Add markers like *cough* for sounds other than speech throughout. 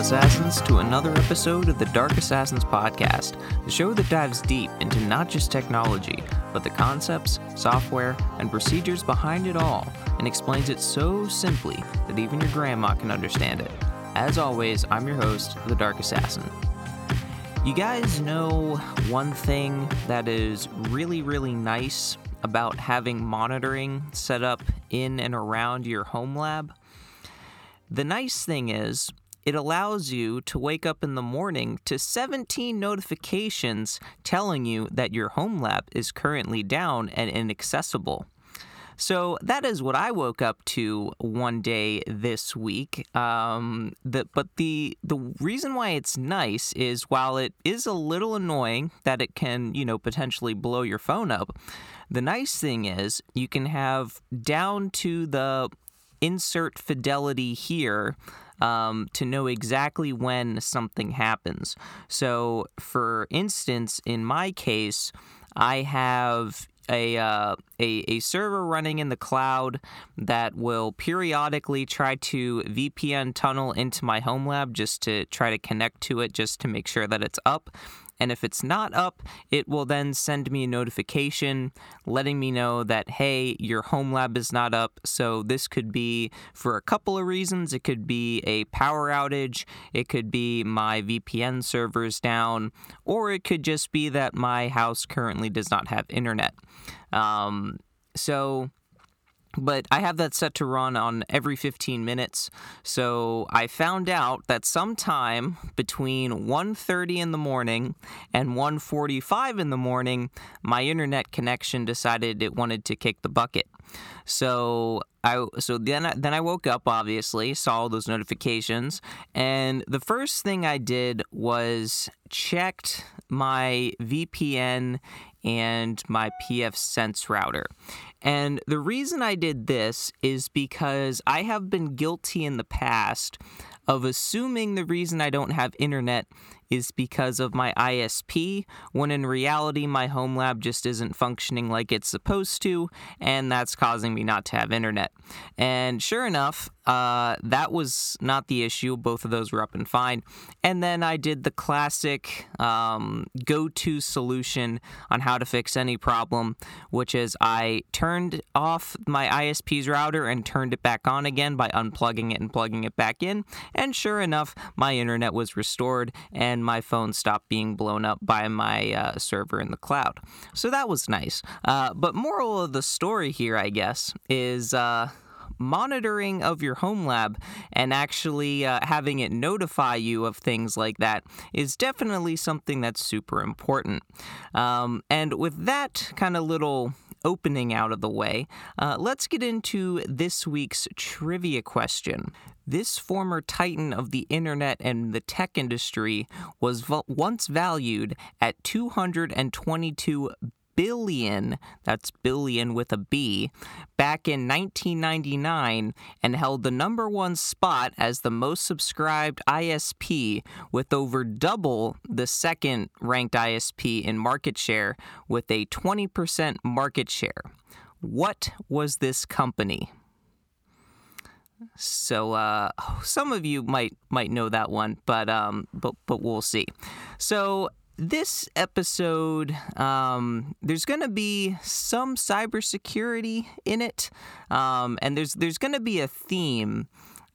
Assassins, to another episode of the Dark Assassins podcast, the show that dives deep into not just technology, but the concepts, software, and procedures behind it all, and explains it so simply that even your grandma can understand it. As always, I'm your host, the Dark Assassin. You guys know one thing that is really, really nice about having monitoring set up in and around your home lab? The nice thing is, it allows you to wake up in the morning to 17 notifications telling you that your home lab is currently down and inaccessible. So that is what I woke up to one day this week. Um, the, but the the reason why it's nice is while it is a little annoying that it can you know potentially blow your phone up, the nice thing is you can have down to the insert fidelity here um, to know exactly when something happens. So, for instance, in my case, I have a, uh, a, a server running in the cloud that will periodically try to VPN tunnel into my home lab just to try to connect to it, just to make sure that it's up. And if it's not up, it will then send me a notification letting me know that, hey, your home lab is not up. So this could be for a couple of reasons. It could be a power outage, it could be my VPN servers down, or it could just be that my house currently does not have internet. Um, so but I have that set to run on every 15 minutes. So I found out that sometime between 1:30 in the morning and 1:45 in the morning, my internet connection decided it wanted to kick the bucket. So I so then I, then I woke up obviously, saw all those notifications, and the first thing I did was checked my VPN and my pfSense router. And the reason I did this is because I have been guilty in the past of assuming the reason I don't have internet is because of my ISP, when in reality, my home lab just isn't functioning like it's supposed to, and that's causing me not to have internet. And sure enough, uh, that was not the issue. Both of those were up and fine. And then I did the classic um, go to solution on how to fix any problem, which is I turned off my ISP's router and turned it back on again by unplugging it and plugging it back in. And sure enough, my internet was restored and my phone stopped being blown up by my uh, server in the cloud. So that was nice. Uh, but moral of the story here, I guess, is. Uh, monitoring of your home lab and actually uh, having it notify you of things like that is definitely something that's super important. Um, and with that kind of little opening out of the way, uh, let's get into this week's trivia question. This former titan of the internet and the tech industry was once valued at 222 billion, that's billion with a B, back in 1999 and held the number one spot as the most subscribed ISP with over double the second ranked ISP in market share with a 20% market share. What was this company? So uh, some of you might might know that one, but um, but but we'll see. So this episode, um, there's going to be some cybersecurity in it, um, and there's there's going to be a theme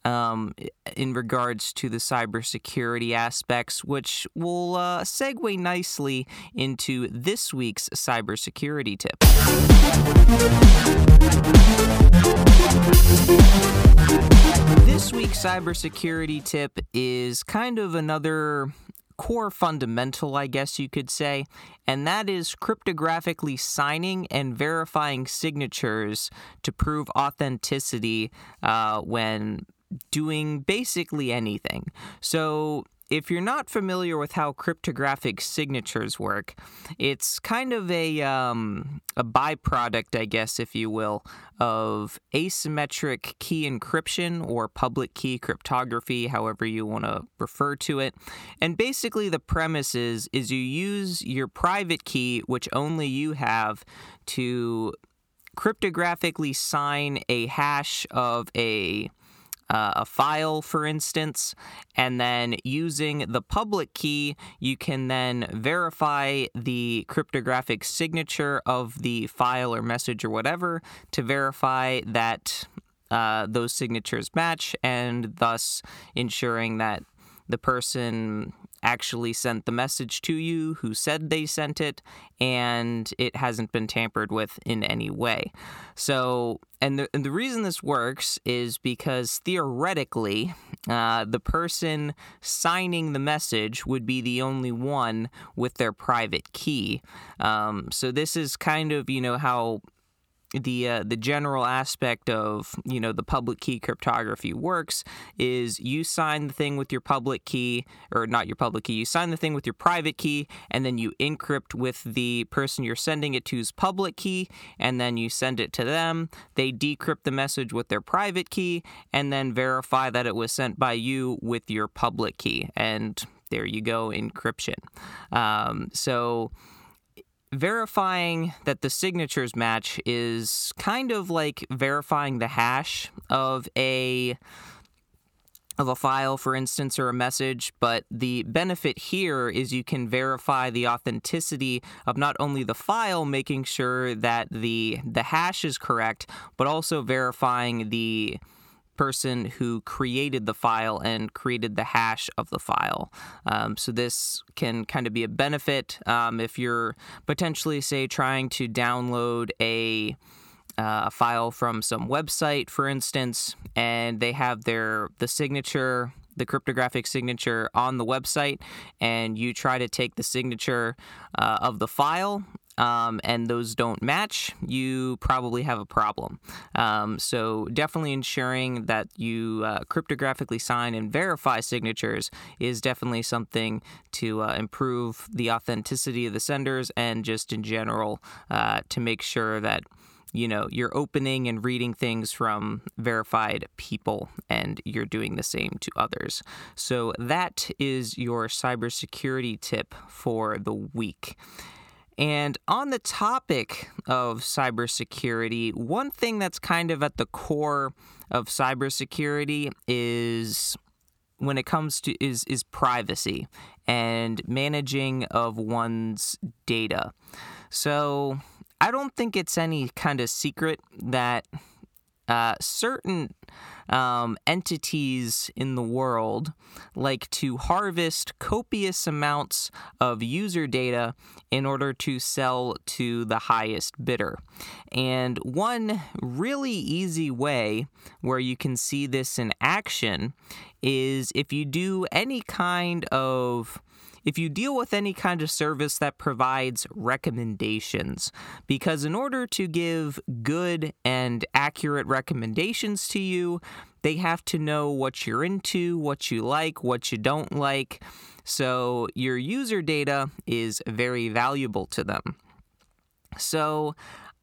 um, in regards to the cybersecurity aspects, which will uh, segue nicely into this week's cybersecurity tip. This week's cybersecurity tip is kind of another core fundamental, I guess you could say, and that is cryptographically signing and verifying signatures to prove authenticity uh, when doing basically anything. So, if you're not familiar with how cryptographic signatures work, it's kind of a um, a byproduct, I guess, if you will, of asymmetric key encryption or public key cryptography, however you want to refer to it. And basically, the premise is is you use your private key, which only you have, to cryptographically sign a hash of a uh, a file, for instance, and then using the public key, you can then verify the cryptographic signature of the file or message or whatever to verify that uh, those signatures match and thus ensuring that the person actually sent the message to you, who said they sent it, and it hasn't been tampered with in any way. So, and the, and the reason this works is because theoretically, uh, the person signing the message would be the only one with their private key. Um, so, this is kind of, you know, how the uh, the general aspect of you know the public key cryptography works is you sign the thing with your public key or not your public key you sign the thing with your private key and then you encrypt with the person you're sending it to's public key and then you send it to them. They decrypt the message with their private key and then verify that it was sent by you with your public key. And there you go encryption. Um, so verifying that the signatures match is kind of like verifying the hash of a of a file for instance or a message but the benefit here is you can verify the authenticity of not only the file making sure that the the hash is correct but also verifying the person who created the file and created the hash of the file. Um, so this can kind of be a benefit um, if you're potentially, say, trying to download a uh, file from some website, for instance, and they have their the signature the cryptographic signature on the website and you try to take the signature uh, of the file um, and those don't match, you probably have a problem. Um, so, definitely ensuring that you uh, cryptographically sign and verify signatures is definitely something to uh, improve the authenticity of the senders and just in general uh, to make sure that you know you're opening and reading things from verified people and you're doing the same to others so that is your cybersecurity tip for the week and on the topic of cybersecurity, one thing that's kind of at the core of cybersecurity is when it comes to is is privacy and managing of one's data. So, I don't think it's any kind of secret that uh, certain um, entities in the world like to harvest copious amounts of user data in order to sell to the highest bidder. And one really easy way where you can see this in action is if you do any kind of if you deal with any kind of service that provides recommendations. Because in order to give good and accurate recommendations to you, they have to know what you're into, what you like, what you don't like. So your user data is very valuable to them. So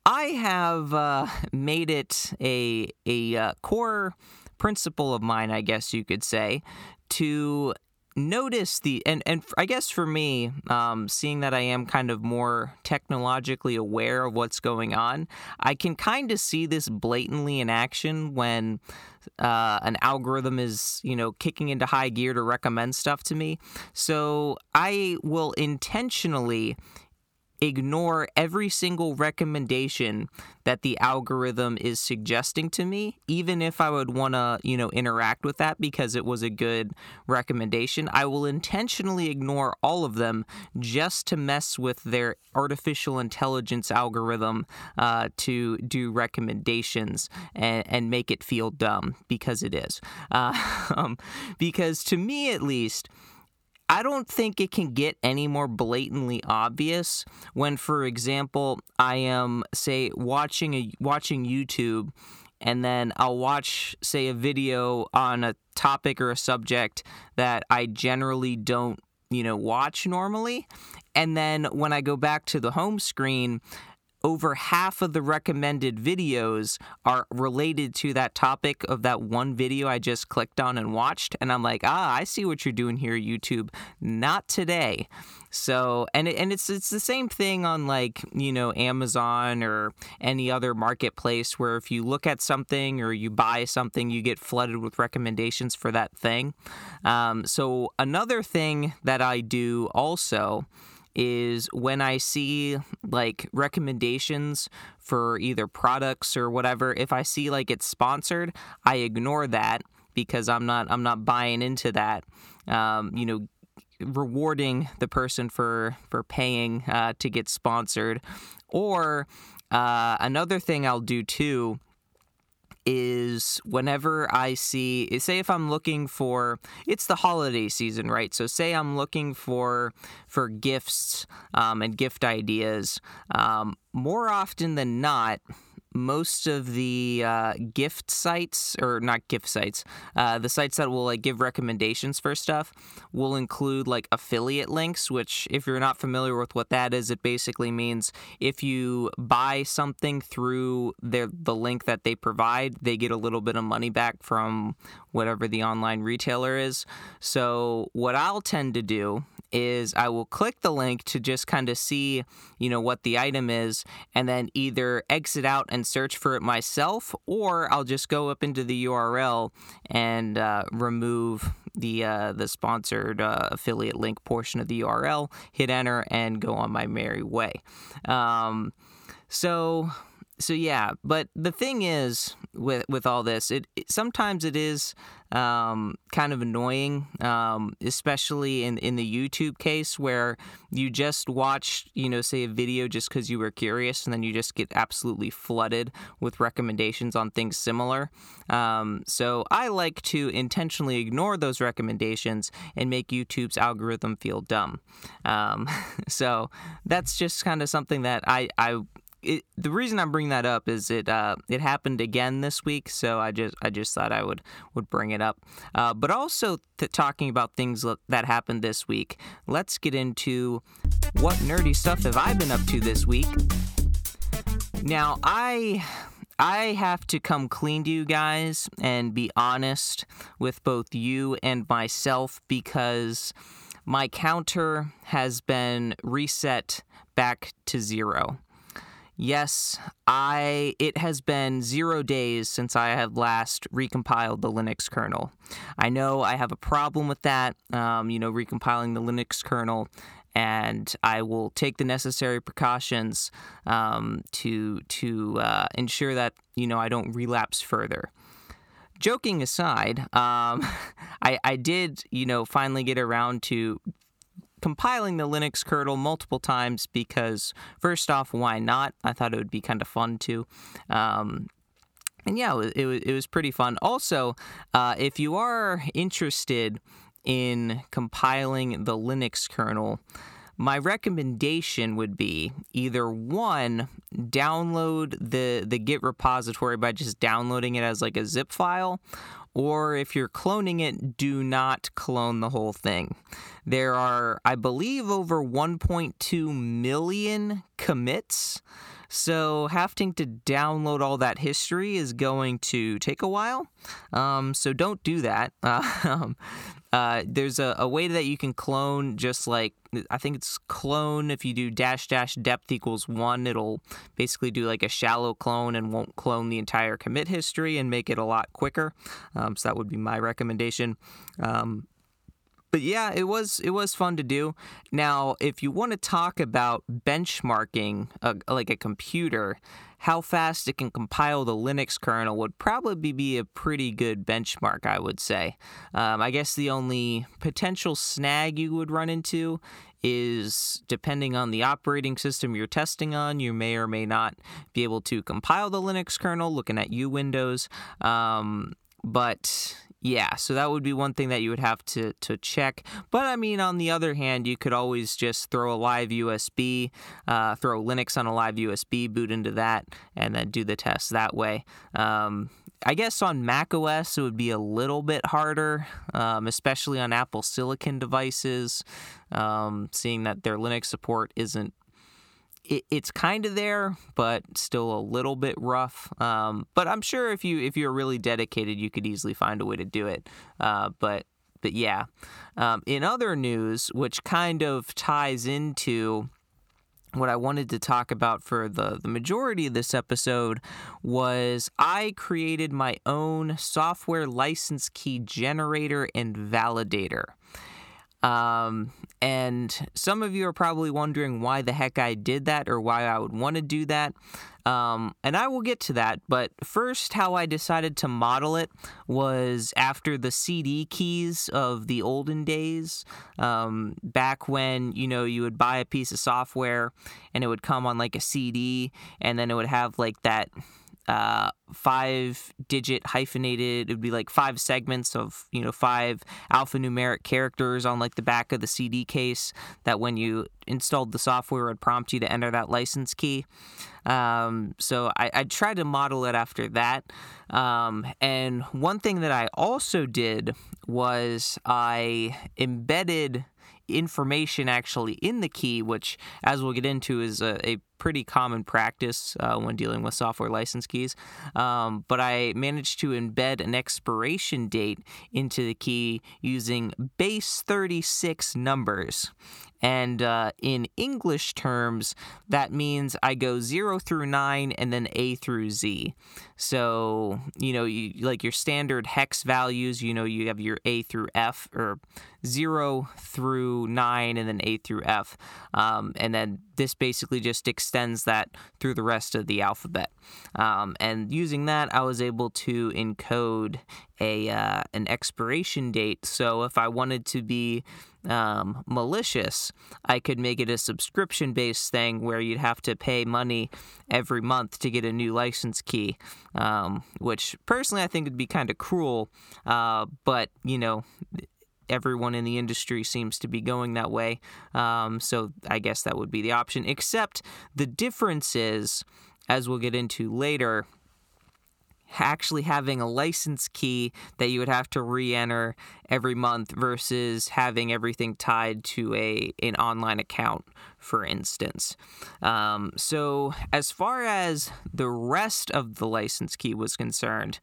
I have uh, made it a, a uh, core principle of mine, I guess you could say, to notice the and and I guess for me, um, seeing that I am kind of more technologically aware of what's going on, I can kind of see this blatantly in action when uh, an algorithm is you know kicking into high gear to recommend stuff to me. So I will intentionally ignore every single recommendation that the algorithm is suggesting to me, even if I would want to, you know, interact with that because it was a good recommendation. I will intentionally ignore all of them just to mess with their artificial intelligence algorithm uh, to do recommendations and, and make it feel dumb because it is. Uh, *laughs* um, because to me, at least, I don't think it can get any more blatantly obvious when, for example, I am, say, watching a watching YouTube and then I'll watch, say, a video on a topic or a subject that I generally don't, you know, watch normally. And then when I go back to the home screen, over half of the recommended videos are related to that topic of that one video I just clicked on and watched. And I'm like, ah, I see what you're doing here, YouTube. Not today. So, and it, and it's it's the same thing on like you know Amazon or any other marketplace where if you look at something or you buy something, you get flooded with recommendations for that thing. Um, so another thing that I do also is when I see like recommendations for either products or whatever, if I see like it's sponsored, I ignore that because I'm not I'm not buying into that. Um, you know, rewarding the person for for paying uh, to get sponsored, or uh, another thing I'll do too is whenever I see, say, if I'm looking for, it's the holiday season, right? So, say I'm looking for for gifts um, and gift ideas. Um, more often than not, most of the uh, gift sites or not gift sites uh, the sites that will like give recommendations for stuff will include like affiliate links which if you're not familiar with what that is it basically means if you buy something through their the link that they provide they get a little bit of money back from whatever the online retailer is. So what i'll tend to do is I will click the link to just kind of see, you know, what the item is, and then either exit out and search for it myself, or I'll just go up into the URL and uh, remove the uh, the sponsored uh, affiliate link portion of the URL, hit enter, and go on my merry way. Um, so so yeah, but the thing is with with all this, it, it sometimes it is um, kind of annoying, um, especially in in the YouTube case where you just watch, you know, say a video just because you were curious, and then you just get absolutely flooded with recommendations on things similar. Um, so I like to intentionally ignore those recommendations and make YouTube's algorithm feel dumb. Um, *laughs* so that's just kind of something that I I it, the reason I bring that up is it uh, it happened again this week, so I just I just thought I would would bring it up. Uh, but also th- talking about things that happened this week, let's get into what nerdy stuff have I been up to this week. Now I I have to come clean to you guys and be honest with both you and myself because my counter has been reset back to zero. Yes, I it has been 0 days since I have last recompiled the Linux kernel. I know I have a problem with that, um, you know, recompiling the Linux kernel and I will take the necessary precautions um, to to uh, ensure that you know I don't relapse further. Joking aside, um, *laughs* I, I did you know finally get around to compiling the Linux kernel multiple times because, first off, why not? I thought it would be kind of fun too. Um, and yeah, it, it, it, was pretty fun. Also, uh, if you are interested in compiling the Linux kernel, my recommendation would be either one, download the, the Git repository by just downloading it as like a zip file, or if you're cloning it, do not clone the whole thing. There are, I believe, over 1.2 million commits. So having to download all that history is going to take a while. Um, so don't do that. Uh, *laughs* uh, there's a, a, way that you can clone just like I think it's clone if you do dash dash depth equals one, it'll basically do like a shallow clone and won't clone the entire commit history and make it a lot quicker. Um, so that would be my recommendation. Um, but yeah, it was it was fun to do. Now, if you want to talk about benchmarking a, like a computer, how fast it can compile the Linux kernel would probably be a pretty good benchmark, I would say. Um, I guess the only potential snag you would run into is depending on the operating system you're testing on, you may or may not be able to compile the Linux kernel looking at you, Windows. Um, but yeah, so that would be one thing that you would have to, to check. But I mean, on the other hand, you could always just throw a live USB, uh, throw Linux on a live USB, boot into that, and then do the test that way. Um, I guess on Mac OS it would be a little bit harder, um, especially on Apple Silicon devices, um, seeing that their Linux support isn't it, it's kind of there, but still a little bit rough. Um, but I'm sure if you if you're really dedicated, you could easily find a way to do it. Uh, but but yeah, um, in other news, which kind of ties into what I wanted to talk about for the, the majority of this episode was I created my own software license key generator and validator. Um, and some of you are probably wondering why the heck I did that or why I would want to do that. Um, and I will get to that. But first, how I decided to model it was after the CD keys of the olden days. Um, back when, you know, you would buy a piece of software and it would come on like a CD and then it would have like that uh, five digit hyphenated it would be like five segments of you know five alphanumeric characters on like the back of the cd case that when you installed the software would prompt you to enter that license key. Um, so I, I tried to model it after that. Um, and one thing that i also did was i embedded information actually in the key, which, as we'll get into, is a, a pretty common practice uh, when dealing with software license keys. Um, but I managed to embed an expiration date into the key using base 36 numbers. And uh, in English terms, that means I go 0 through 9 and then A through Z. So, you know, you, like your standard hex values, you know, you have your A through F or 0 through 9 and then A through F. Um, and then this basically just extends that through the rest of the alphabet. Um, and using that, I was able to encode a uh, an expiration date. So if I wanted to be um, malicious, I could make it a subscription based thing where you'd have to pay money every month to get a new license key, um, which personally I think would be kind of cruel. Uh, but, you know, everyone in the industry seems to be going that way. Um, so I guess that would be the option, except the difference is, as we'll get into later, actually having a license key that you would have to re-enter every month versus having everything tied to a an online account for instance. Um, so as far as the rest of the license key was concerned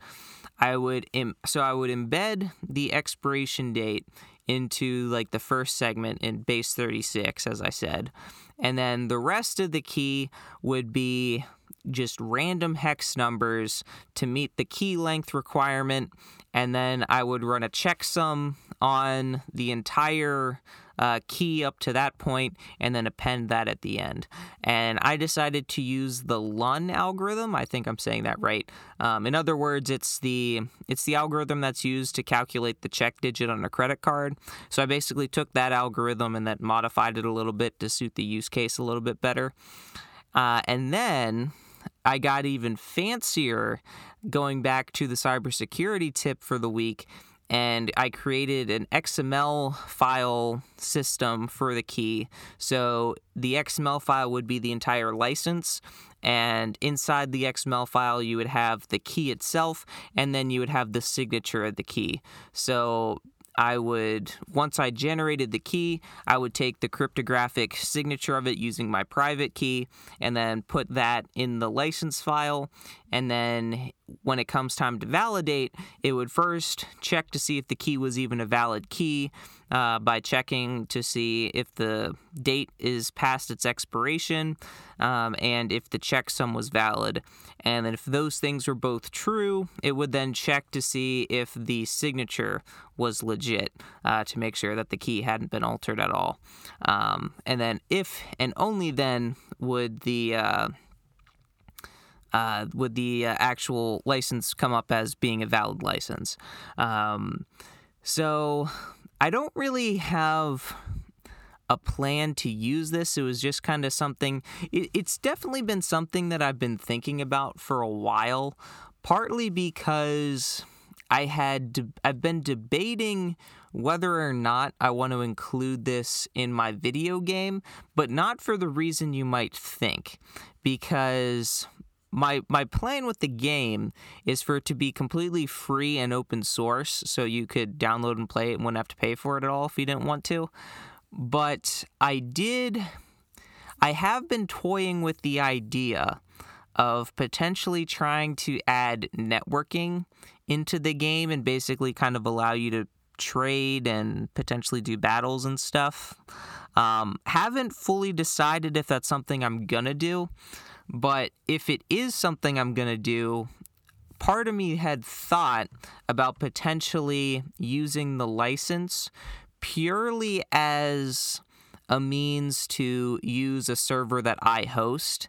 i would Im- so i would embed the expiration date into like the first segment in base 36 as i said and then the rest of the key would be just random hex numbers to meet the key length requirement, and then I would run a checksum on the entire uh, key up to that point and then append that at the end. And I decided to use the Luhn algorithm. I think I'm saying that right. Um, in other words, it's the it's the algorithm that's used to calculate the check digit on a credit card. So I basically took that algorithm and then modified it a little bit to suit the use case a little bit better. Uh, and then I got even fancier going back to the cybersecurity tip for the week and I created an XML file system for the key. So the XML file would be the entire license, and inside the XML file, you would have the key itself, and then you would have the signature of the key. So I would, once I generated the key, I would take the cryptographic signature of it using my private key and then put that in the license file. And then when it comes time to validate, it would first check to see if the key was even a valid key uh, by checking to see if the date is past its expiration um, and if the checksum was valid. And then if those things were both true, it would then check to see if the signature was legit uh, to make sure that the key hadn't been altered at all. Um, and then if and only then would the uh, uh, would the uh, actual license come up as being a valid license. Um, so I don't really have a plan to use this. It was just kind of something, it, it's definitely been something that I've been thinking about for a while, partly because I had, de- I've been debating whether or not I want to include this in my video game, but not for the reason you might think, because my my plan with the game is for it to be completely free and open source so you could download and play it and wouldn't have to pay for it at all if you didn't want to but i did I have been toying with the idea of potentially trying to add networking into the game and basically kind of allow you to trade and potentially do battles and stuff. Um, haven't fully decided if that's something I'm gonna do, but if it is something I'm gonna do, part of me had thought about potentially using the license purely as a means to use a server that I host.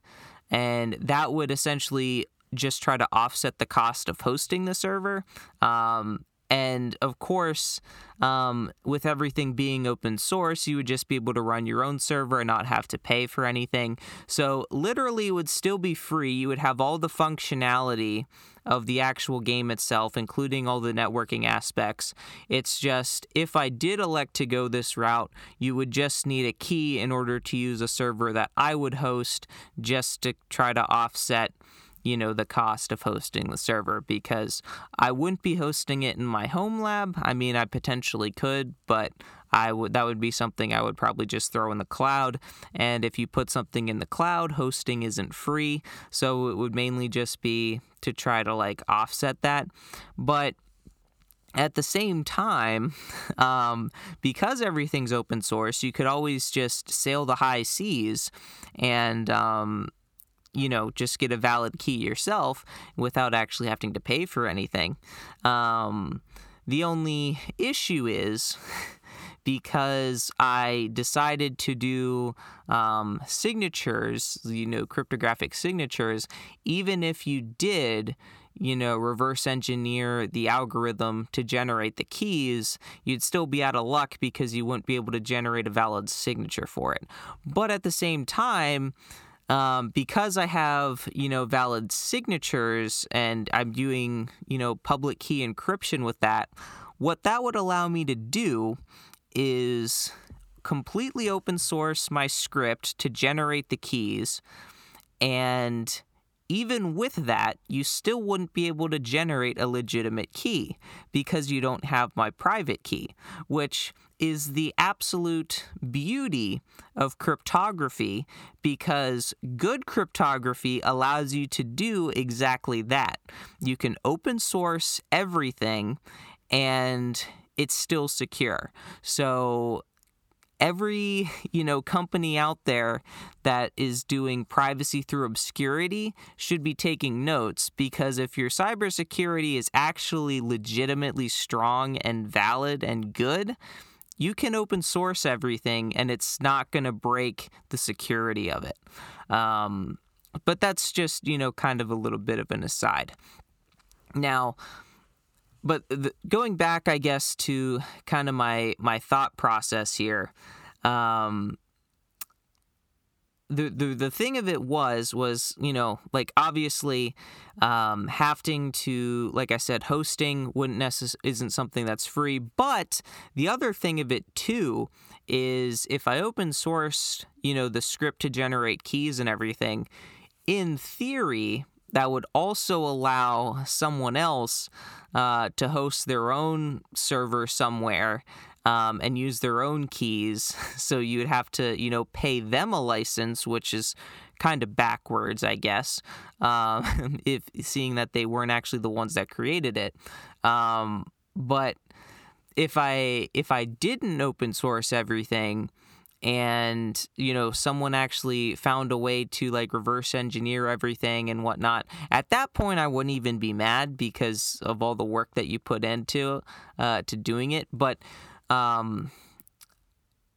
And that would essentially just try to offset the cost of hosting the server. Um, and of course, um, with everything being open source, you would just be able to run your own server and not have to pay for anything. So, literally, it would still be free. You would have all the functionality of the actual game itself, including all the networking aspects. It's just if I did elect to go this route, you would just need a key in order to use a server that I would host just to try to offset you know the cost of hosting the server because I wouldn't be hosting it in my home lab. I mean, I potentially could, but I would that would be something I would probably just throw in the cloud. And if you put something in the cloud, hosting isn't free, so it would mainly just be to try to like offset that. But at the same time, *laughs* um, because everything's open source, you could always just sail the high seas and um, you know, just get a valid key yourself without actually having to pay for anything. Um, the only issue is *laughs* because I decided to do um, signatures, you know, cryptographic signatures, even if you did you know, reverse engineer the algorithm to generate the keys, you'd still be out of luck because you wouldn't be able to generate a valid signature for it. But at the same time, um, because I have, you know, valid signatures and I'm doing, you know, public key encryption with that, what that would allow me to do is completely open source my script to generate the keys and even with that, you still wouldn't be able to generate a legitimate key because you don't have my private key, which is the absolute beauty of cryptography because good cryptography allows you to do exactly that. You can open source everything and it's still secure. So every you know company out there that is doing privacy through obscurity should be taking notes because if your cybersecurity is actually legitimately strong and valid and good you can open source everything and it's not going to break the security of it. Um, but that's just you know kind of a little bit of an aside. Now but the, going back, I guess, to kind of my my thought process here, um, the, the the thing of it was was you know like obviously um, having to like I said hosting wouldn't necess- isn't something that's free but the other thing of it too is if I open source you know the script to generate keys and everything in theory that would also allow someone else uh, to host their own server somewhere um, and use their own keys. *laughs* So you would have to, you know, pay them a license, which is kind of backwards, I guess. Um, *laughs* if seeing that they weren't actually the ones that created it, um, but if I if I didn't open source everything, and you know someone actually found a way to like reverse engineer everything and whatnot at that point i wouldn't even be mad because of all the work that you put into uh, to doing it but um,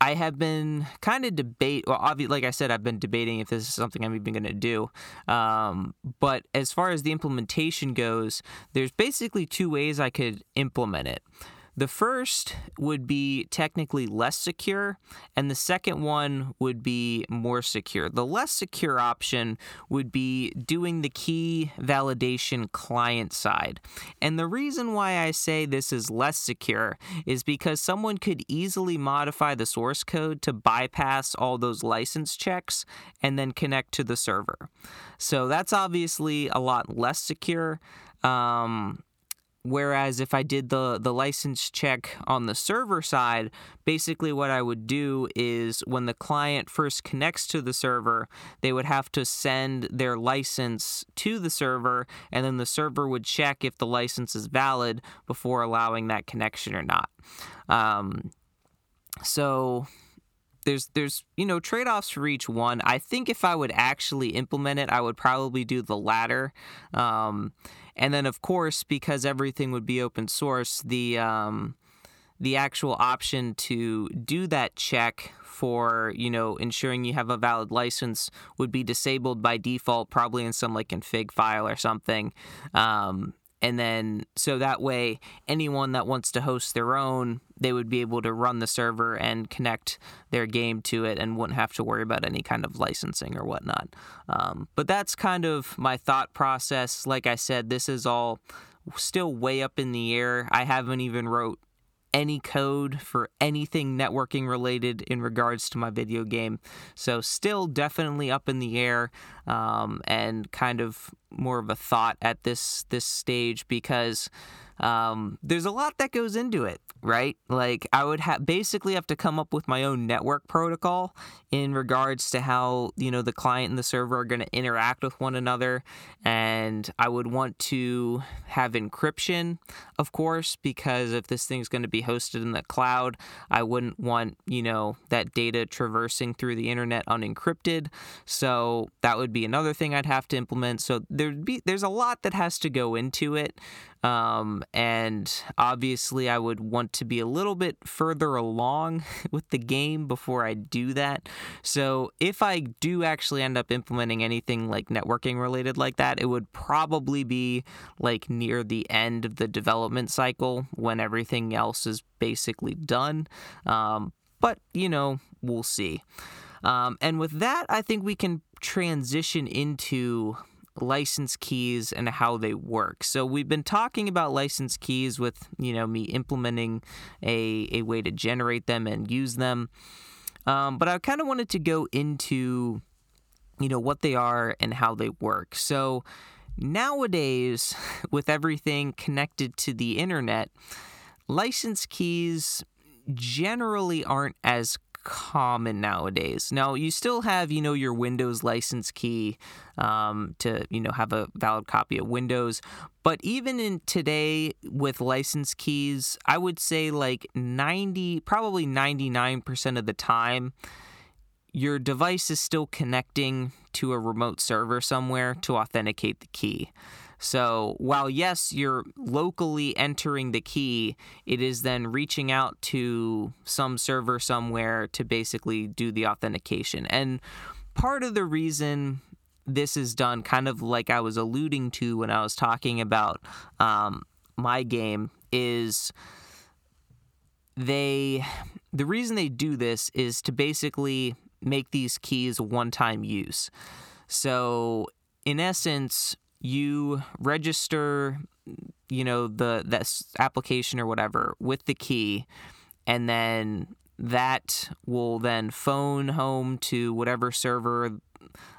I have been kind of debate. Well, obviously, like I said, I've been debating if this is something I'm even going to do. Um, but as far as the implementation goes, there's basically two ways I could implement it. The first would be technically less secure, and the second one would be more secure. The less secure option would be doing the key validation client side. And the reason why I say this is less secure is because someone could easily modify the source code to bypass all those license checks and then connect to the server. So that's obviously a lot less secure. Um, Whereas if I did the the license check on the server side, basically what I would do is when the client first connects to the server, they would have to send their license to the server, and then the server would check if the license is valid before allowing that connection or not. Um, so there's there's you know trade-offs for each one i think if i would actually implement it i would probably do the latter um, and then, of course, because everything would be open source, the um, the actual option to do that check for you know ensuring you have a valid license would be disabled by default, probably in some like config file or something. Um, and then so that way anyone that wants to host their own they would be able to run the server and connect their game to it and wouldn't have to worry about any kind of licensing or whatnot. Um, but that's kind of my thought process. Like i said this is all still way up in the air. I haven't even wrote any code for anything networking related in regards to my video game. So, still definitely up in the air um, and kind of more of a thought at this this stage because um, there's a lot that goes into it, right? Like I would have basically have to come up with my own network protocol in regards to how you know the client and the server are going to interact with one another, and I would want to have encryption, of course, because if this thing's going to be hosted in the cloud, I wouldn't want you know that data traversing through the internet unencrypted. So that would be another thing I'd have to implement. So there'd be there's a lot that has to go into it. Um, and obviously, I would want to be a little bit further along *laughs* with the game before I do that. So, if I do actually end up implementing anything like networking related like that, it would probably be like near the end of the development cycle when everything else is basically done. Um, but, you know, we'll see. Um, and with that, I think we can transition into license keys and how they work. So we've been talking about license keys with, you know, me implementing a, a way to generate them and use them. Um, but I kind of wanted to go into, you know, what they are and how they work. So nowadays, *laughs* with everything connected to the internet, license keys generally aren't as common nowadays. Now, you still have, you know, your Windows license key um, to, you know, have a valid copy of Windows. But even in today with license keys, I would say like 90, probably 99% of the time, your device is still connecting to a remote server somewhere to authenticate the key. So while, yes, you're locally entering the key, it is then reaching out to some server somewhere to basically do the authentication. And part of the reason this is done, kind of like I was alluding to when I was talking about um, my game, is they the reason they do this is to basically make these keys one time use. So, in essence, you register you know the this application or whatever with the key and then that will then phone home to whatever server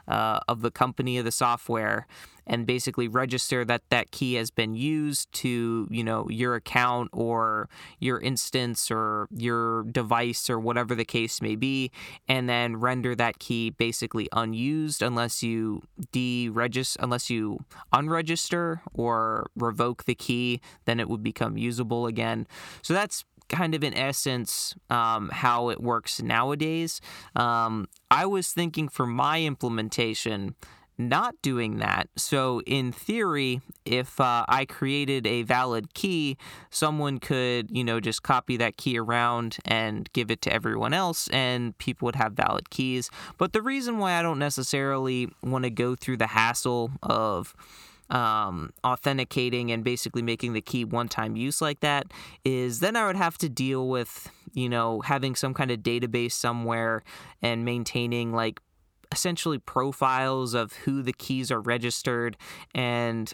uh, of the company of the software and basically register that that key has been used to you know your account or your instance or your device or whatever the case may be and then render that key basically unused unless you deregister unless you unregister or revoke the key then it would become usable again so that's kind of in essence um, how it works nowadays. Um, I was thinking for my implementation, not doing that. So, in theory, if uh, I created a valid key, someone could, you know, just copy that key around and give it to everyone else, and people would have valid keys. But the reason why I don't necessarily want to go through the hassle of um, authenticating and basically making the key one time use like that is then I would have to deal with, you know, having some kind of database somewhere and maintaining like essentially profiles of who the keys are registered and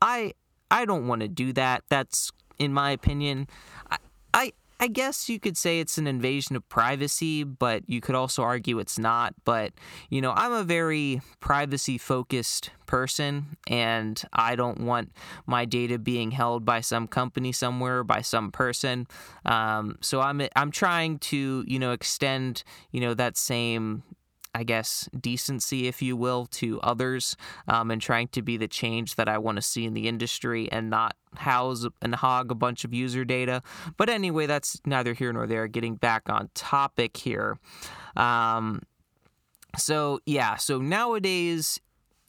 I I don't want to do that. That's in my opinion I, I I guess you could say it's an invasion of privacy, but you could also argue it's not. But, you know, I'm a very privacy focused person and I don't want my data being held by some company somewhere, by some person. Um, so I'm, I'm trying to, you know, extend, you know, that same I guess, decency, if you will, to others um, and trying to be the change that I want to see in the industry and not house and hog a bunch of user data. But anyway, that's neither here nor there. Getting back on topic here. Um, so, yeah, so nowadays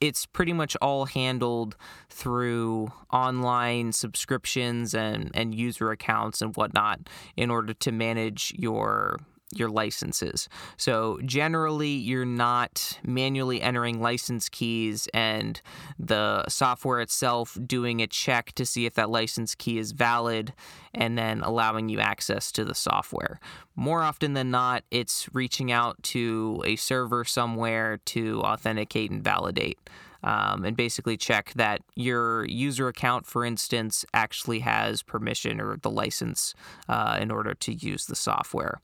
it's pretty much all handled through online subscriptions and, and user accounts and whatnot in order to manage your your licenses. So generally, you're not manually entering license keys and the software itself doing a check to see if that license key is valid and then allowing you access to the software. More often than not, it's reaching out to a server somewhere to authenticate and validate. Um, and basically check that your user account, for instance, actually has permission or the license uh, in order to use the software.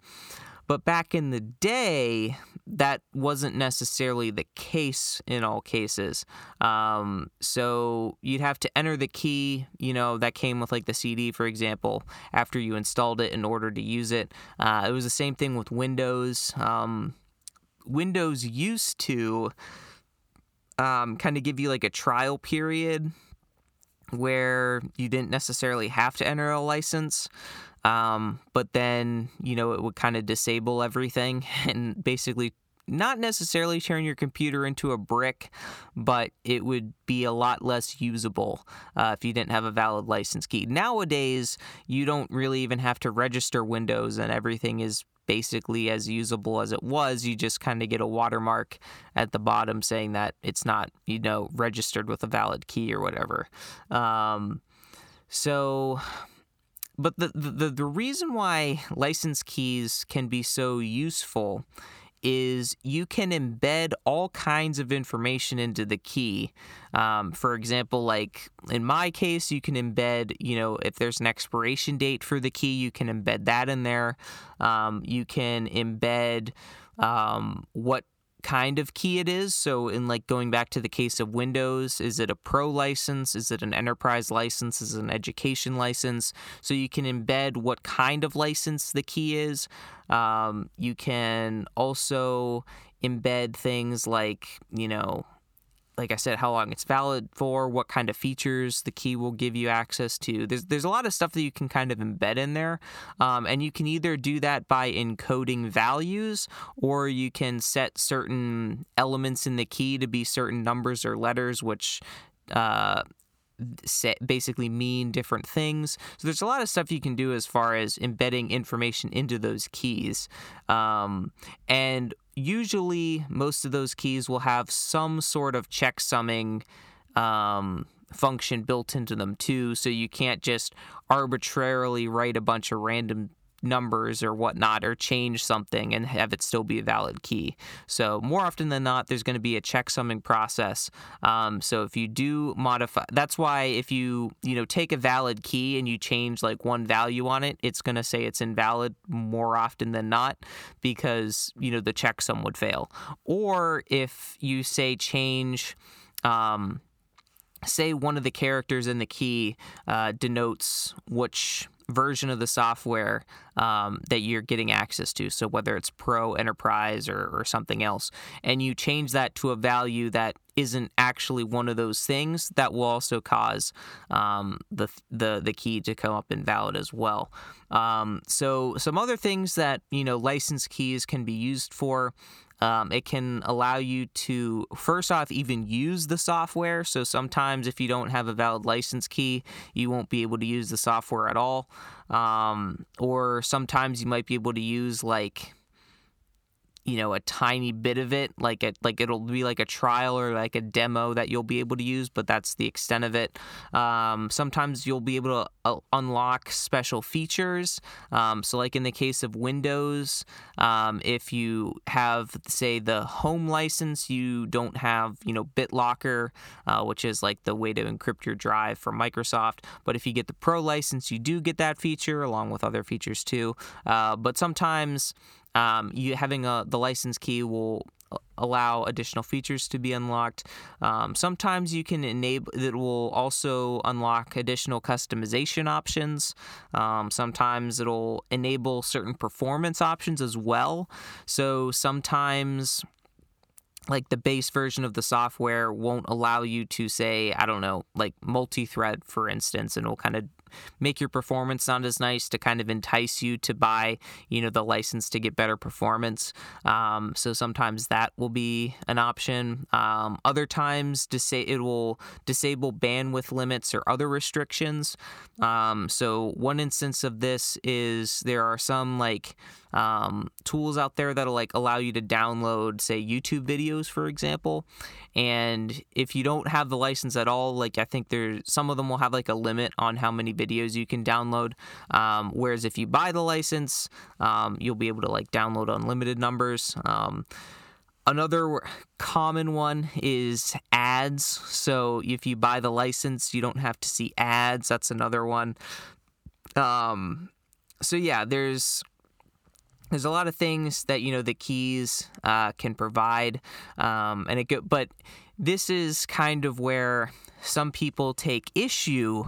But back in the day, that wasn't necessarily the case in all cases. Um, so you'd have to enter the key, you know, that came with like the CD, for example, after you installed it in order to use it. Uh, it was the same thing with Windows. Um, Windows used to um, kind of give you like a trial period where you didn't necessarily have to enter a license. Um, but then, you know, it would kind of disable everything *laughs* and basically not necessarily turn your computer into a brick, but it would be a lot less usable uh, if you didn't have a valid license key. Nowadays, you don't really even have to register Windows, and everything is basically as usable as it was. You just kind of get a watermark at the bottom saying that it's not, you know, registered with a valid key or whatever. Um, so but the, the the reason why license keys can be so useful is you can embed all kinds of information into the key. Um, for example, like in my case, you can embed, you know, if there's an expiration date for the key, you can embed that in there. Um, you can embed um, what kind of key it is. So, in like going back to the case of Windows, is it a pro license? Is it an enterprise license? Is it an education license? So, you can embed what kind of license the key is. Um, you can also embed things like, you know, like I said, how long it's valid for, what kind of features the key will give you access to. There's there's a lot of stuff that you can kind of embed in there, um, and you can either do that by encoding values, or you can set certain elements in the key to be certain numbers or letters, which uh, basically mean different things. So there's a lot of stuff you can do as far as embedding information into those keys. Um, and usually, most of those keys will have some sort of checksumming. Um, function built into them too so you can't just arbitrarily write a bunch of random numbers or whatnot or change something and have it still be a valid key. So more often than not, there's going to be a checksumming process. Um, so if you do modify, that's why if you you know take a valid key and you change like one value on it, it's going to say it's invalid more often than not because you know the checksum would fail. Or if you say change. Um, say one of the characters in the key uh, denotes which version of the software um, that you're getting access to. So whether it's Pro, Enterprise, or, or something else, and you change that to a value that isn't actually one of those things, that will also cause um, the the the key to come up invalid as well. Um, so some other things that you know license keys can be used for. Um, it can allow you to, first off, even use the software. So sometimes if you don't have a valid license key, you won't be able to use the software at all. Um, or sometimes you might be able to use like you know a tiny bit of it like it like it'll be like a trial or like a demo that you'll be able to use but that's the extent of it. Um, sometimes you'll be able to uh, unlock special features. Um, so like in the case of windows um, if you have say the home license you don't have you know bitlocker uh, which is like the way to encrypt your drive for microsoft. But if you get the pro license you do get that feature along with other features too. Uh, but sometimes um, you having a the license key will allow additional features to be unlocked. Um, sometimes you can enable it will also unlock additional customization options. Um, sometimes it'll enable certain performance options as well. So sometimes like the base version of the software won't allow you to say i don't know like multi-thread for instance and will kind of make your performance not as nice to kind of entice you to buy, you know, the license to get better performance. Um, so sometimes that will be an option. Um, other times, disa- it will disable bandwidth limits or other restrictions. Um, so one instance of this is there are some like um, tools out there that'll like allow you to download, say, YouTube videos, for example. And if you don't have the license at all, like I think there's some of them will have like a limit on how many videos you can download. Um, whereas if you buy the license, um, you'll be able to like download unlimited numbers. Um, another common one is ads. So if you buy the license, you don't have to see ads. That's another one. Um, so yeah, there's there's a lot of things that you know the keys uh, can provide, um, and it go, but this is kind of where some people take issue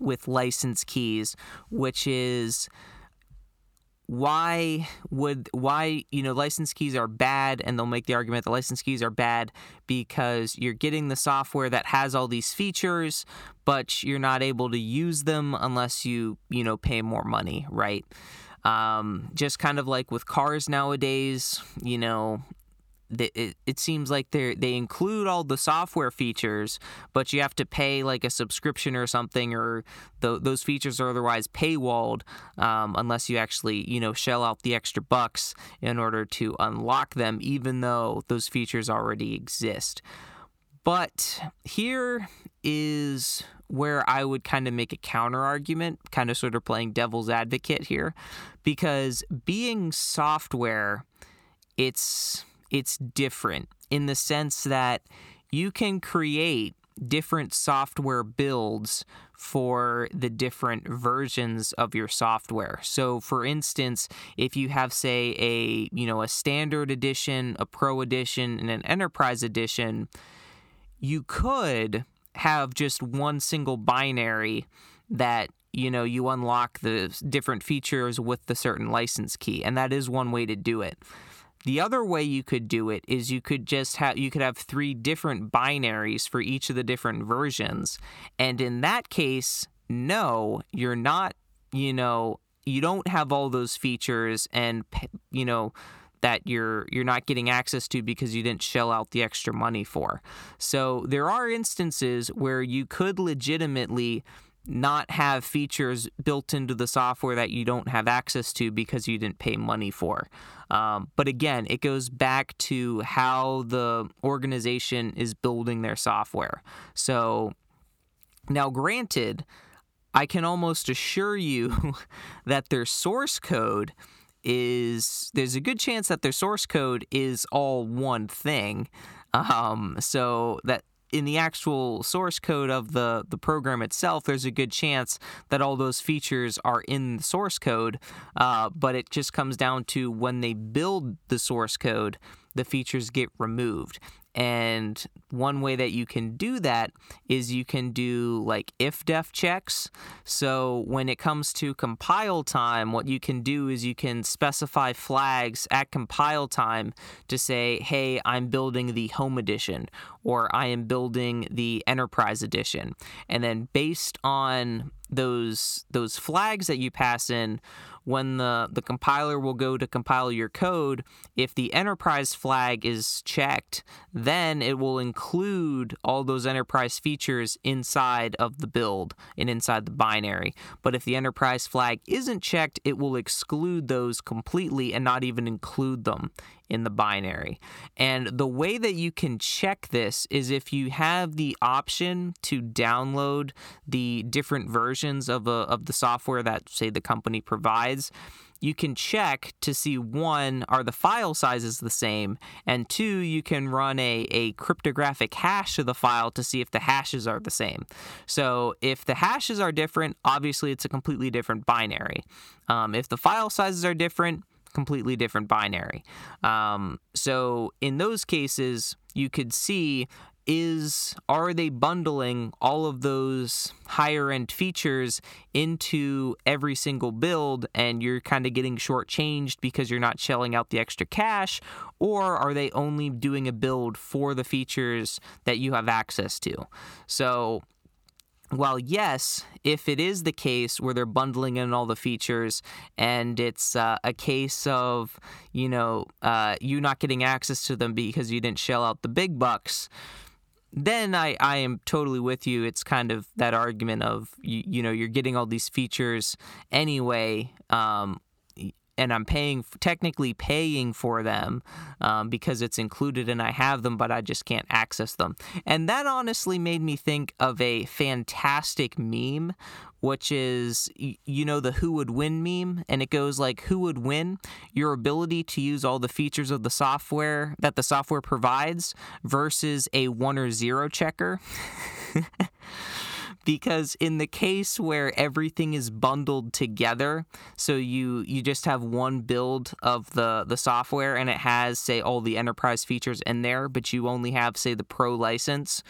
with license keys, which is why would why you know license keys are bad and they'll make the argument that license keys are bad because you're getting the software that has all these features but you're not able to use them unless you you know pay more money right? Um, just kind of like with cars nowadays, you know, it, it seems like they they include all the software features, but you have to pay like a subscription or something, or the, those features are otherwise paywalled um, unless you actually you know shell out the extra bucks in order to unlock them, even though those features already exist. But here is where I would kind of make a counter argument, kind of sort of playing devil's advocate here, because being software, it's it's different in the sense that you can create different software builds for the different versions of your software. So for instance, if you have say a, you know, a standard edition, a pro edition and an enterprise edition, you could have just one single binary that you know you unlock the different features with the certain license key and that is one way to do it the other way you could do it is you could just have you could have three different binaries for each of the different versions and in that case no you're not you know you don't have all those features and you know that you're you're not getting access to because you didn't shell out the extra money for. So there are instances where you could legitimately not have features built into the software that you don't have access to because you didn't pay money for. Um, but again, it goes back to how the organization is building their software. So now, granted, I can almost assure you *laughs* that their source code is there's a good chance that their source code is all one thing. Um, so that in the actual source code of the, the program itself, there's a good chance that all those features are in the source code, uh, but it just comes down to when they build the source code, the features get removed. And one way that you can do that is you can do like ifdef checks. So when it comes to compile time, what you can do is you can specify flags at compile time to say, hey, I'm building the home edition or I am building the enterprise edition. And then based on those those flags that you pass in when the, the compiler will go to compile your code, if the enterprise flag is checked, then it will include all those enterprise features inside of the build and inside the binary. But if the enterprise flag isn't checked, it will exclude those completely and not even include them in the binary. And the way that you can check this is if you have the option to download the different versions of, a, of the software that, say, the company provides you can check to see one, are the file sizes the same? And two, you can run a, a cryptographic hash of the file to see if the hashes are the same. So if the hashes are different, obviously it's a completely different binary. Um, if the file sizes are different, completely different binary. Um, so in those cases, you could see is are they bundling all of those higher end features into every single build and you're kind of getting shortchanged because you're not shelling out the extra cash? Or are they only doing a build for the features that you have access to? So while yes, if it is the case where they're bundling in all the features and it's uh, a case of, you know, uh, you not getting access to them because you didn't shell out the big bucks, then I, I am totally with you. It's kind of that argument of you, you know you're getting all these features anyway, um, and I'm paying technically paying for them um, because it's included and I have them, but I just can't access them. And that honestly made me think of a fantastic meme which is you know the who would win meme and it goes like who would win? Your ability to use all the features of the software that the software provides versus a one or zero checker. *laughs* Because in the case where everything is bundled together so you you just have one build of the the software and it has say all the enterprise features in there but you only have say the pro license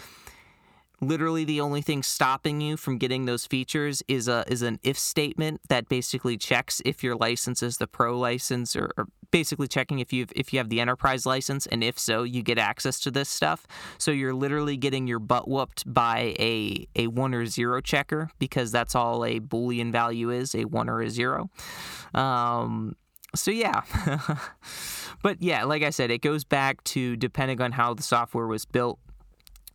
literally the only thing stopping you from getting those features is a is an if statement that basically checks if your license is the pro license or, or basically checking if you if you have the enterprise license and if so you get access to this stuff. So you're literally getting your butt whooped by a a one or zero checker because that's all a boolean value is a one or a zero. Um, so yeah. *laughs* But yeah like i said it goes back to depending on how the software was built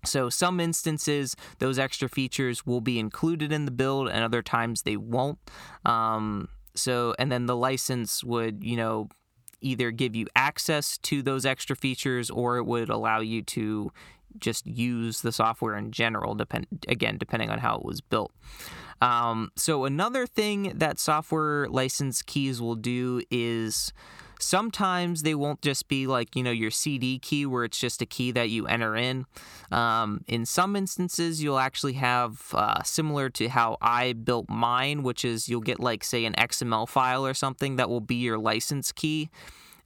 so, some instances, those extra features will be included in the build, and other times they won't. Um, so, and then the license would, you know, either give you access to those extra features or it would allow you to just use the software in general, depend again, depending on how it was built. Um, so, another thing that software license keys will do is Sometimes they won't just be like, you know, your CD key where it's just a key that you enter in. Um, in some instances, you'll actually have uh, similar to how I built mine, which is you'll get like, say, an XML file or something that will be your license key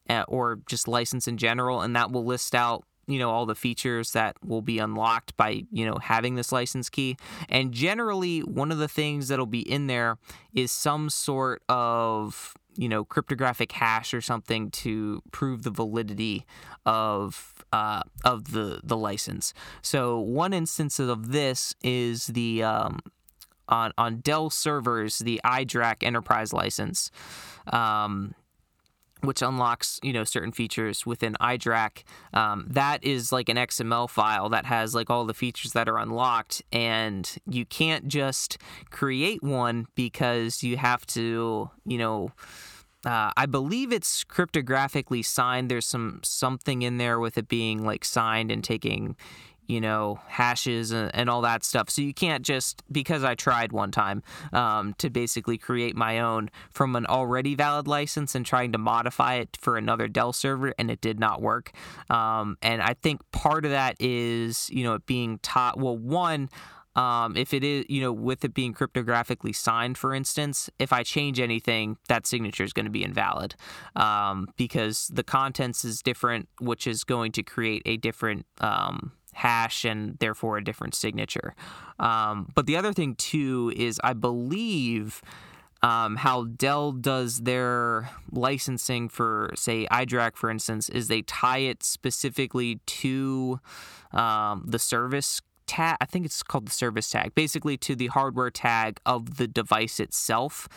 uh, or just license in general, and that will list out you know all the features that will be unlocked by you know having this license key and generally one of the things that'll be in there is some sort of you know, cryptographic hash or something to prove the validity of uh, of the the license. So one instance of this is the um, on on Dell servers the iDRAC enterprise license. Um, which unlocks you know certain features within iDRAC. Um, that is like an XML file that has like all the features that are unlocked, and you can't just create one because you have to you know. Uh, I believe it's cryptographically signed. There's some something in there with it being like signed and taking, you know, hashes and, and, all that stuff. So you can't just, because I tried one time um, to basically create my own from an already valid license and trying to modify it for another Dell server, and it did not work. Um, and I think part of that is, you know, it being taught, well, one, um, if it is, you know, with it being cryptographically signed, for instance, if I change anything, that signature is going to be invalid um, because the contents is different, which is going to create a different um, hash and therefore a different signature. Um, but the other thing, too, is I believe. Um, how Dell does their licensing for, say, iDRAC, for instance, is they tie it specifically to um, the service tag. I think it's called the service tag, basically to the hardware tag of the device itself.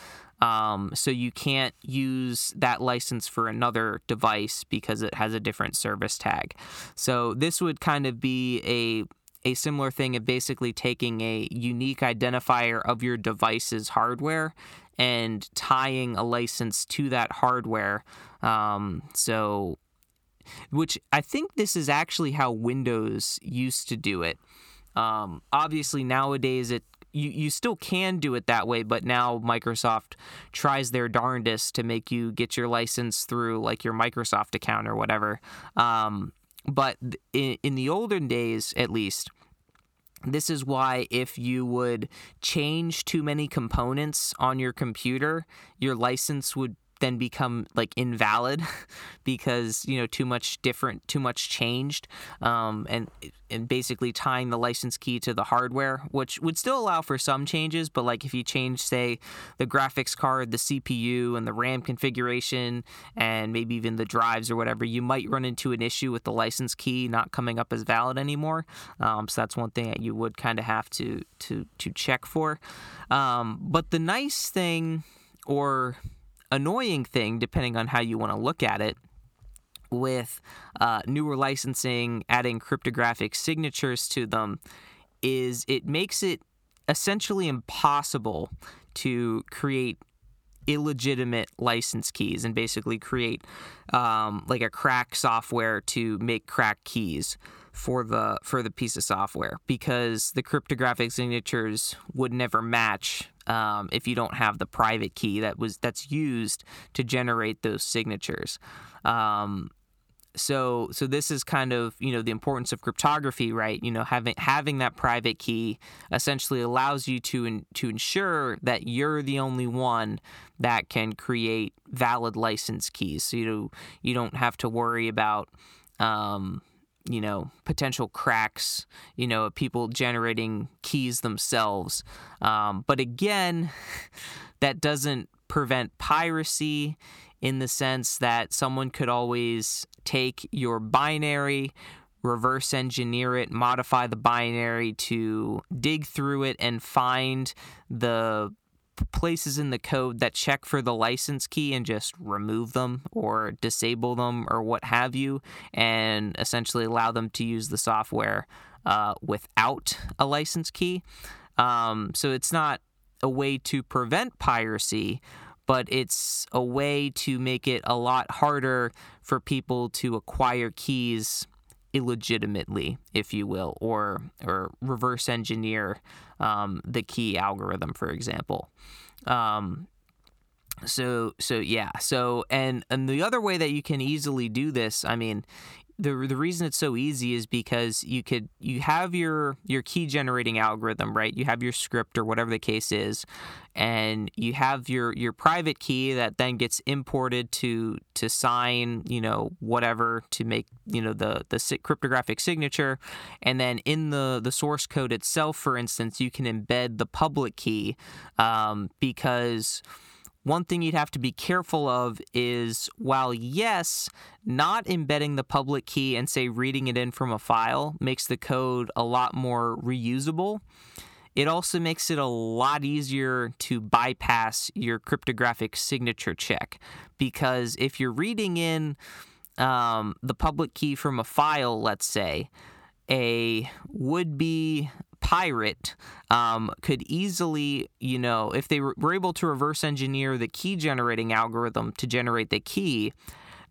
Um, so you can't use that license for another device because it has a different service tag. So this would kind of be a a similar thing of basically taking a unique identifier of your device's hardware and tying a license to that hardware. Um, so which I think this is actually how Windows used to do it. Um, obviously, nowadays it you, you still can do it that way, but now Microsoft tries their darndest to make you get your license through like your Microsoft account or whatever. Um, but in, in the olden days, at least, this is why if you would change too many components on your computer, your license would then become like invalid *laughs* because you know too much different too much changed um, and and basically tying the license key to the hardware which would still allow for some changes but like if you change say the graphics card the cpu and the ram configuration and maybe even the drives or whatever you might run into an issue with the license key not coming up as valid anymore. Um, so that's one thing that you would kind of have to to to check for. Um, but the nice thing or annoying thing, depending on how you want to look at it, with uh, newer licensing, adding cryptographic signatures to them, is it makes it essentially impossible to create illegitimate license keys and basically create um, like a crack software to make crack keys for the for the piece of software because the cryptographic signatures would never match um, if you don't have the private key that was that's used to generate those signatures. Um, so so this is kind of you know the importance of cryptography right you know having having that private key essentially allows you to in, to ensure that you're the only one that can create valid license keys so you you don't have to worry about um, you know, potential cracks, you know, people generating keys themselves. Um, but again, *laughs* that doesn't prevent piracy in the sense that someone could always take your binary, reverse engineer it, modify the binary to dig through it and find the places in the code that check for the license key and just remove them or disable them or what have you, and essentially allow them to use the software uh, without a license key. Um, so it's not a way to prevent piracy, but it's a way to make it a lot harder for people to acquire keys illegitimately, if you will, or or reverse engineer um, the key algorithm, for example. Um, so so yeah so and and the other way that you can easily do this i mean the the reason it's so easy is because you could you have your your key generating algorithm right? You have your script or whatever the case is and you have your your private key that then gets imported to to sign you know whatever to make you know the the cryptographic signature. And then in the the source code itself for instance you can embed the public key um, because one thing you'd have to be careful of is while, yes, not embedding the public key and, say, reading it in from a file makes the code a lot more reusable, it also makes it a lot easier to bypass your cryptographic signature check. Because if you're reading in um, the public key from a file, let's say, a would be pirate um, could easily, you know, if they were able to reverse engineer the key generating algorithm to generate the key,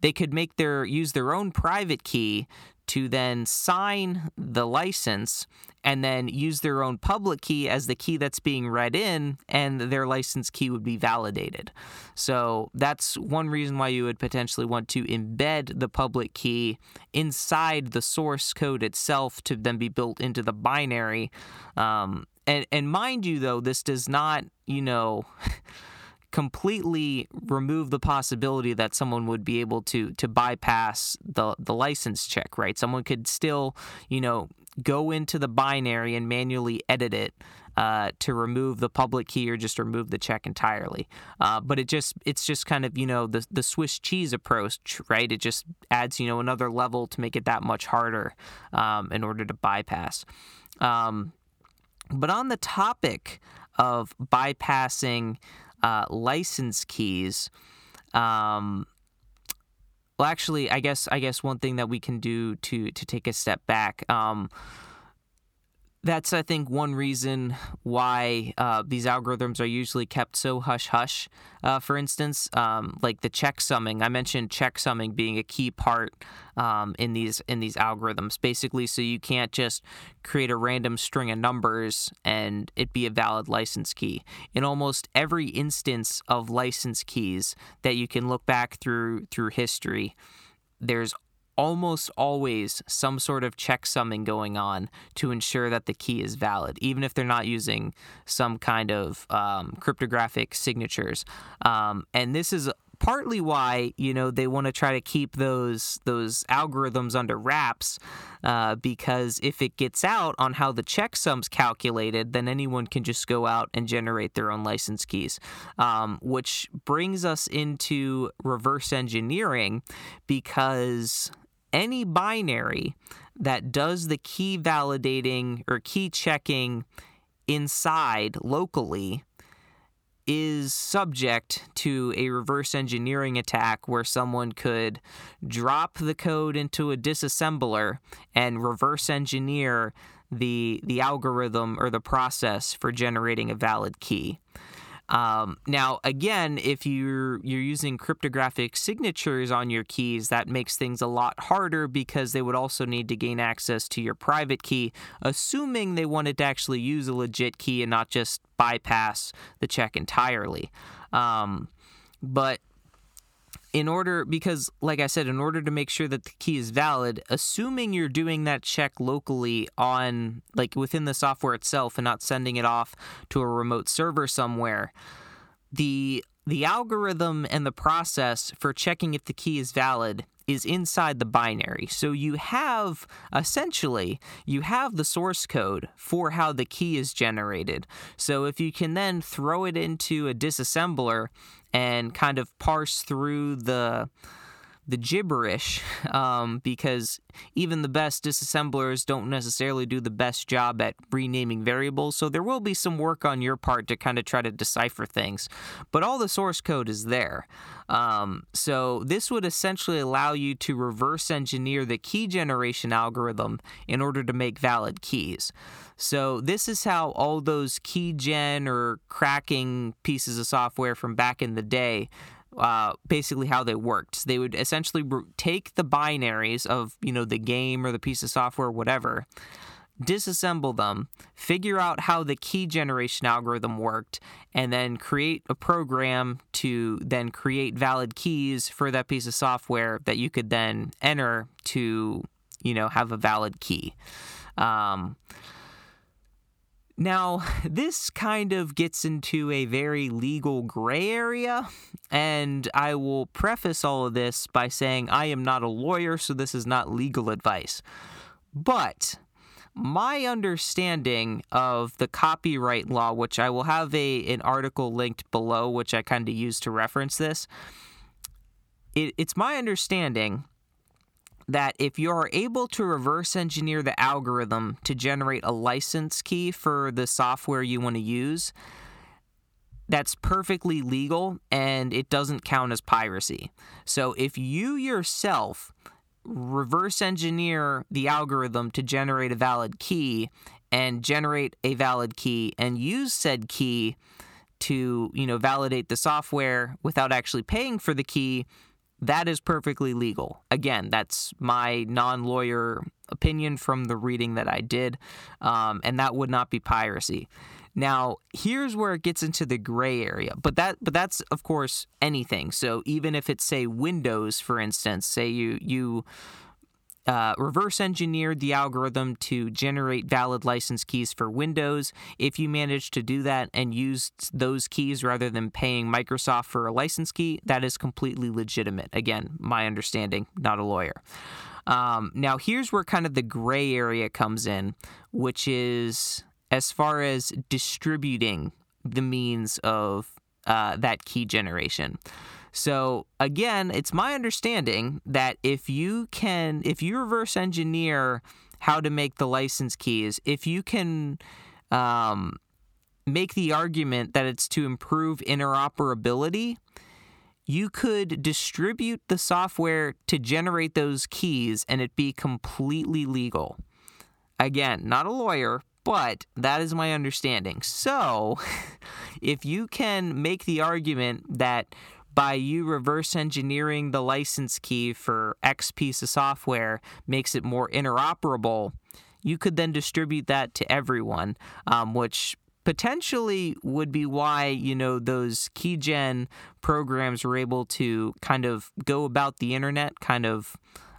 they could make their use their own private key to then sign the license and then use their own public key as the key that's being read in, and their license key would be validated. So that's one reason why you would potentially want to embed the public key inside the source code itself to then be built into the binary. Um, and, and mind you, though, this does not, you know. *laughs* completely remove the possibility that someone would be able to to bypass the the license check, right? Someone could still, you know, go into the binary and manually edit it uh, to remove the public key or just remove the check entirely. Uh, but it just it's just kind of you know the the Swiss cheese approach, right? It just adds you know another level to make it that much harder um, in order to bypass. Um, but on the topic of bypassing uh, license keys. Um, well, actually, I guess I guess one thing that we can do to to take a step back. Um, that's I think one reason why uh, these algorithms are usually kept so hush hush. Uh, for instance, um, like the checksumming, I mentioned checksumming being a key part um, in these in these algorithms. Basically, so you can't just create a random string of numbers and it be a valid license key. In almost every instance of license keys that you can look back through through history, there's almost always some sort of checksumming going on to ensure that the key is valid, even if they're not using some kind of um, cryptographic signatures. Um, and this is partly why you know they want to try to keep those those algorithms under wraps uh, because if it gets out on how the checksum's calculated, then anyone can just go out and generate their own license keys, um, which brings us into reverse engineering because any binary that does the key validating or key checking inside locally is subject to a reverse engineering attack where someone could drop the code into a disassembler and reverse engineer the the algorithm or the process for generating a valid key. Um, now, again, if you're you're using cryptographic signatures on your keys, that makes things a lot harder because they would also need to gain access to your private key, assuming they wanted to actually use a legit key and not just bypass the check entirely. Um, but in order because like i said in order to make sure that the key is valid assuming you're doing that check locally on like within the software itself and not sending it off to a remote server somewhere the the algorithm and the process for checking if the key is valid is inside the binary. So you have essentially you have the source code for how the key is generated. So if you can then throw it into a disassembler and kind of parse through the the gibberish *laughs* um, because even the best disassemblers don't necessarily do the best job at renaming variables. So there will be some work on your part to kind of try to decipher things. But all the source code is there. Um, so this would essentially allow you to reverse engineer the key generation algorithm in order to make valid keys. So this is how all those key gen or cracking pieces of software from back in the day uh, basically how they worked. So They would essentially take the binaries of you know the game or the piece of software, whatever, disassemble them, figure out how the key generation algorithm worked, and then create a program to then create valid keys for that piece of software that you could then enter to you know have a valid key. Um, now, *laughs* this kind of gets into a very legal gray area, and I will preface all of this by saying I am not a lawyer, so this is not legal advice. But my understanding of the copyright law, which I will have a an article linked below, which I kind of use to reference this, it, it's my understanding that if you are able to reverse engineer the algorithm to generate a license key for the software you want to use, that's perfectly legal and it doesn't count as piracy. So if you yourself reverse engineer the algorithm to generate a valid key and generate a valid key and use said key to, you know, validate the software without actually paying for the key, that is perfectly legal. Again, that's my non lawyer opinion from the reading that I did, um, and that would not be piracy. Now, here's where it gets into the gray area, but that but that's of course anything. So even if it's say Windows, for instance, say you you uh, reverse engineered the algorithm to generate valid license keys for Windows. If you manage to do that and use those keys rather than paying Microsoft for a license key, that is completely legitimate. Again, my understanding, not a lawyer. Um, now, here's where kind of the gray area comes in, which is as far as distributing the means of uh, that key generation. So again, it's my understanding that if you can, if you reverse engineer how to make the license keys, if you can um, make the argument that it's to improve interoperability, you could distribute the software to generate those keys and it be completely legal. Again, not a lawyer, but that is my understanding. So, *laughs* if you can make the argument that by you reverse engineering the license key for X piece of software makes it more interoperable, you could then distribute that to everyone, um, which potentially would be why you know those keygen programs were able to kind of go about the internet kind of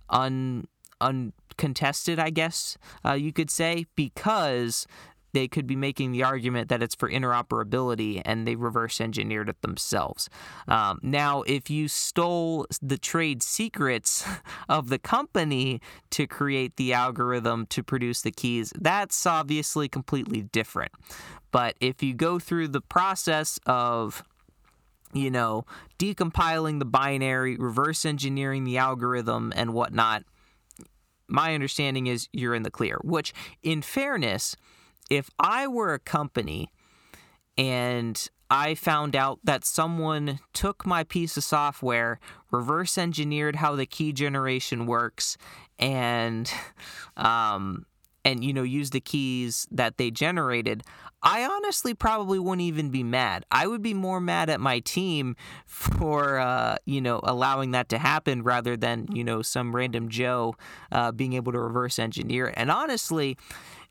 un uncontested i guess uh, you could say because they could be making the argument that it's for interoperability and they reverse engineered it themselves. Um, now, if you stole the trade secrets *laughs* of the company to create the algorithm to produce the keys, that's obviously completely different. But if you go through the process of you know, decompiling the binary, reverse engineering the algorithm, and whatnot, my understanding is you're in the clear. Which, in fairness, if I were a company and I found out that someone took my piece of software, reverse engineered how the key generation works, and um, and you know use the keys that they generated i honestly probably wouldn't even be mad. I would be more mad at my team for uh, you know allowing that to happen rather than you know some random joe uh, being able to reverse engineer it. And honestly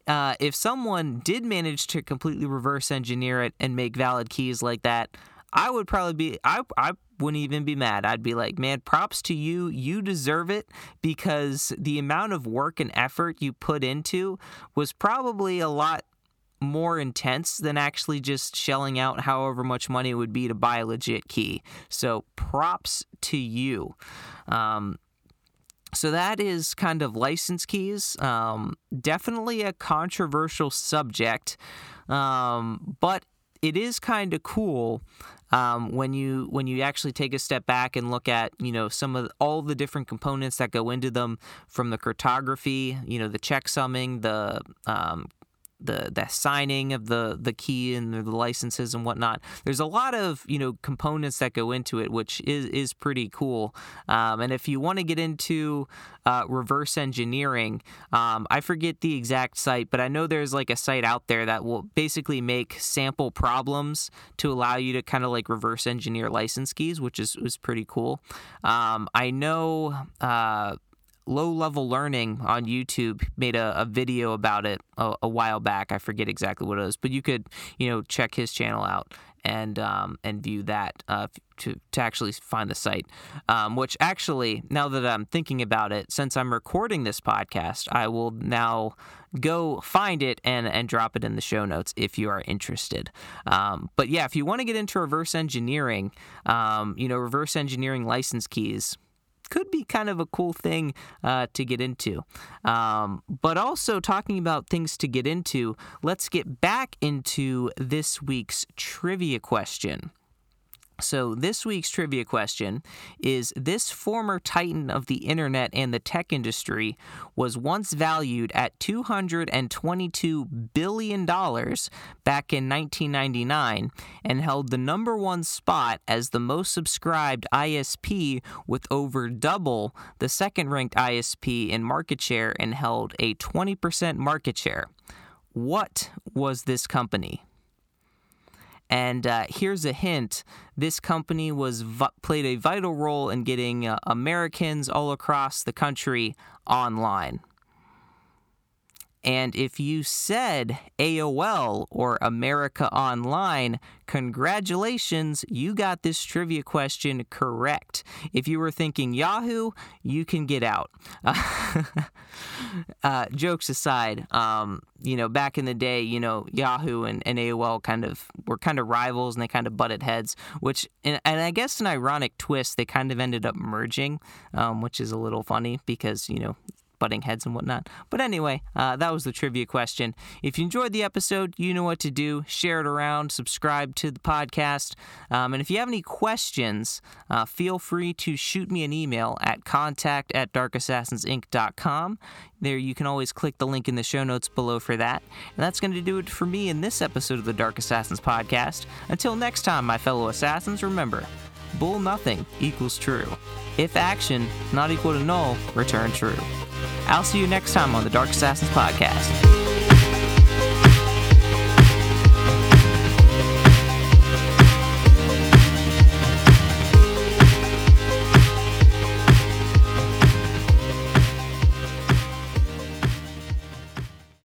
uh, if someone did manage to completely reverse engineer it and make valid keys like that, I would probably be I I wouldn't even be mad. I'd be like, man, props to you. You deserve it because the amount of work and effort you put into was probably a lot more intense than actually just shelling out however much money it would be to buy a legit key. So props to you. Um, so that is kind of license keys. Um, definitely a controversial subject, um, but it is kind of cool um, when you when you actually take a step back and look at you know some of all the different components that go into them, from the cryptography, you know, the checksumming, the um, the the signing of the the key and the licenses and whatnot. There's a lot of you know components that go into it, which is is pretty cool. Um, and if you want to get into uh, reverse engineering, um, I forget the exact site, but I know there's like a site out there that will basically make sample problems to allow you to kind of like reverse engineer license keys, which is was pretty cool. Um, I know. Uh, low level learning on YouTube made a, a video about it a, a, while back. I forget exactly what it was, but you could you know check his channel out and um, and view that uh, to to actually find the site. Um, which actually, now that I'm thinking about it, since I'm recording this podcast, I will now go find it and and drop it in the show notes if you are interested. Um, but yeah, if you want to get into reverse engineering, um, you know, reverse engineering license keys could be kind of a cool thing uh, to get into. Um, but also, talking about things to get into, let's get back into this week's trivia question. So, this week's trivia question is This former titan of the internet and the tech industry was once valued at $222 billion back in 1999 and held the number one spot as the most subscribed ISP with over double the second ranked ISP in market share and held a 20% market share. What was this company? And uh, here's a hint: this company was played a vital role in getting uh, Americans all across the country online. And if you said AOL or America Online, congratulations, you got this trivia question correct. If you were thinking Yahoo, you can get out. *laughs* uh, jokes aside, um, you know, back in the day, you know, Yahoo and, and, AOL kind of were kind of rivals and they kind of butted heads, which, and, and I guess an ironic twist, they kind of ended up merging, um, which is a little funny because, you know, butting heads and whatnot. But anyway, uh, that was the trivia question. If you enjoyed the episode, you know what to do. Share it around, subscribe to the podcast. Um, and if you have any questions, uh, feel free to shoot me an email at contact at darkassassinsinc.com. There, you can always click the link in the show notes below for that. And that's going to do it for me in this episode of the Dark Assassins podcast. Until next time, my fellow assassins, remember bull nothing equals true. If action not equal to null, return true. I'll see you next time on the Dark Assassins Podcast.